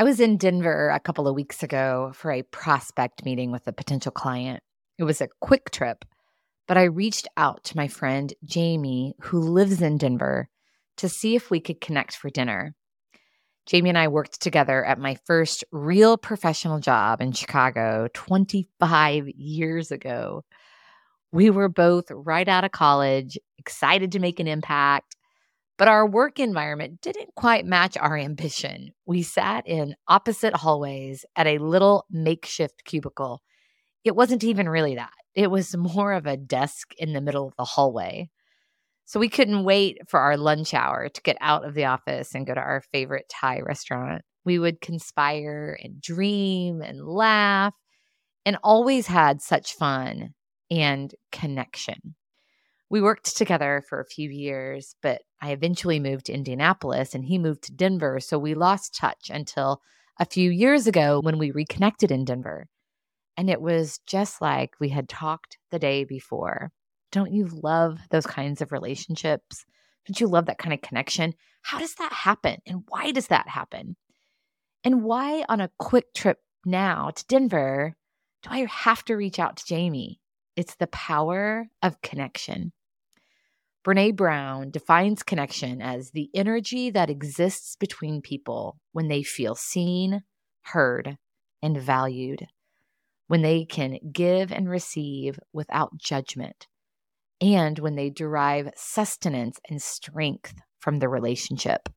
I was in Denver a couple of weeks ago for a prospect meeting with a potential client. It was a quick trip, but I reached out to my friend Jamie, who lives in Denver, to see if we could connect for dinner. Jamie and I worked together at my first real professional job in Chicago 25 years ago. We were both right out of college, excited to make an impact, but our work environment didn't quite match our ambition. We sat in opposite hallways at a little makeshift cubicle. It wasn't even really that, it was more of a desk in the middle of the hallway. So we couldn't wait for our lunch hour to get out of the office and go to our favorite Thai restaurant. We would conspire and dream and laugh and always had such fun and connection. We worked together for a few years, but I eventually moved to Indianapolis and he moved to Denver. So we lost touch until a few years ago when we reconnected in Denver. And it was just like we had talked the day before. Don't you love those kinds of relationships? Don't you love that kind of connection? How does that happen? And why does that happen? And why, on a quick trip now to Denver, do I have to reach out to Jamie? It's the power of connection. Brene Brown defines connection as the energy that exists between people when they feel seen, heard, and valued, when they can give and receive without judgment, and when they derive sustenance and strength from the relationship.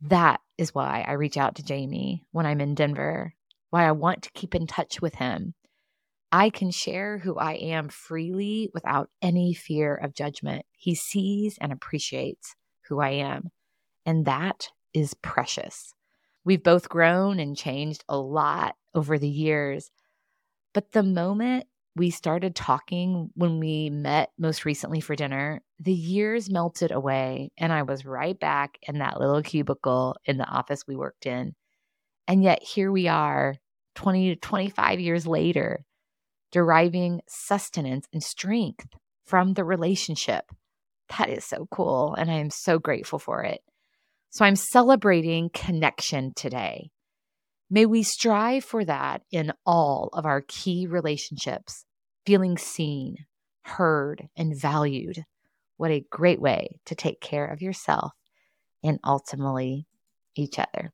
That is why I reach out to Jamie when I'm in Denver, why I want to keep in touch with him, I can share who I am freely without any fear of judgment. He sees and appreciates who I am. And that is precious. We've both grown and changed a lot over the years. But the moment we started talking when we met most recently for dinner, the years melted away, and I was right back in that little cubicle in the office we worked in. And yet, here we are 20 to 25 years later, deriving sustenance and strength from the relationship. That is so cool. And I am so grateful for it. So I'm celebrating connection today. May we strive for that in all of our key relationships, feeling seen, heard, and valued. What a great way to take care of yourself and ultimately each other.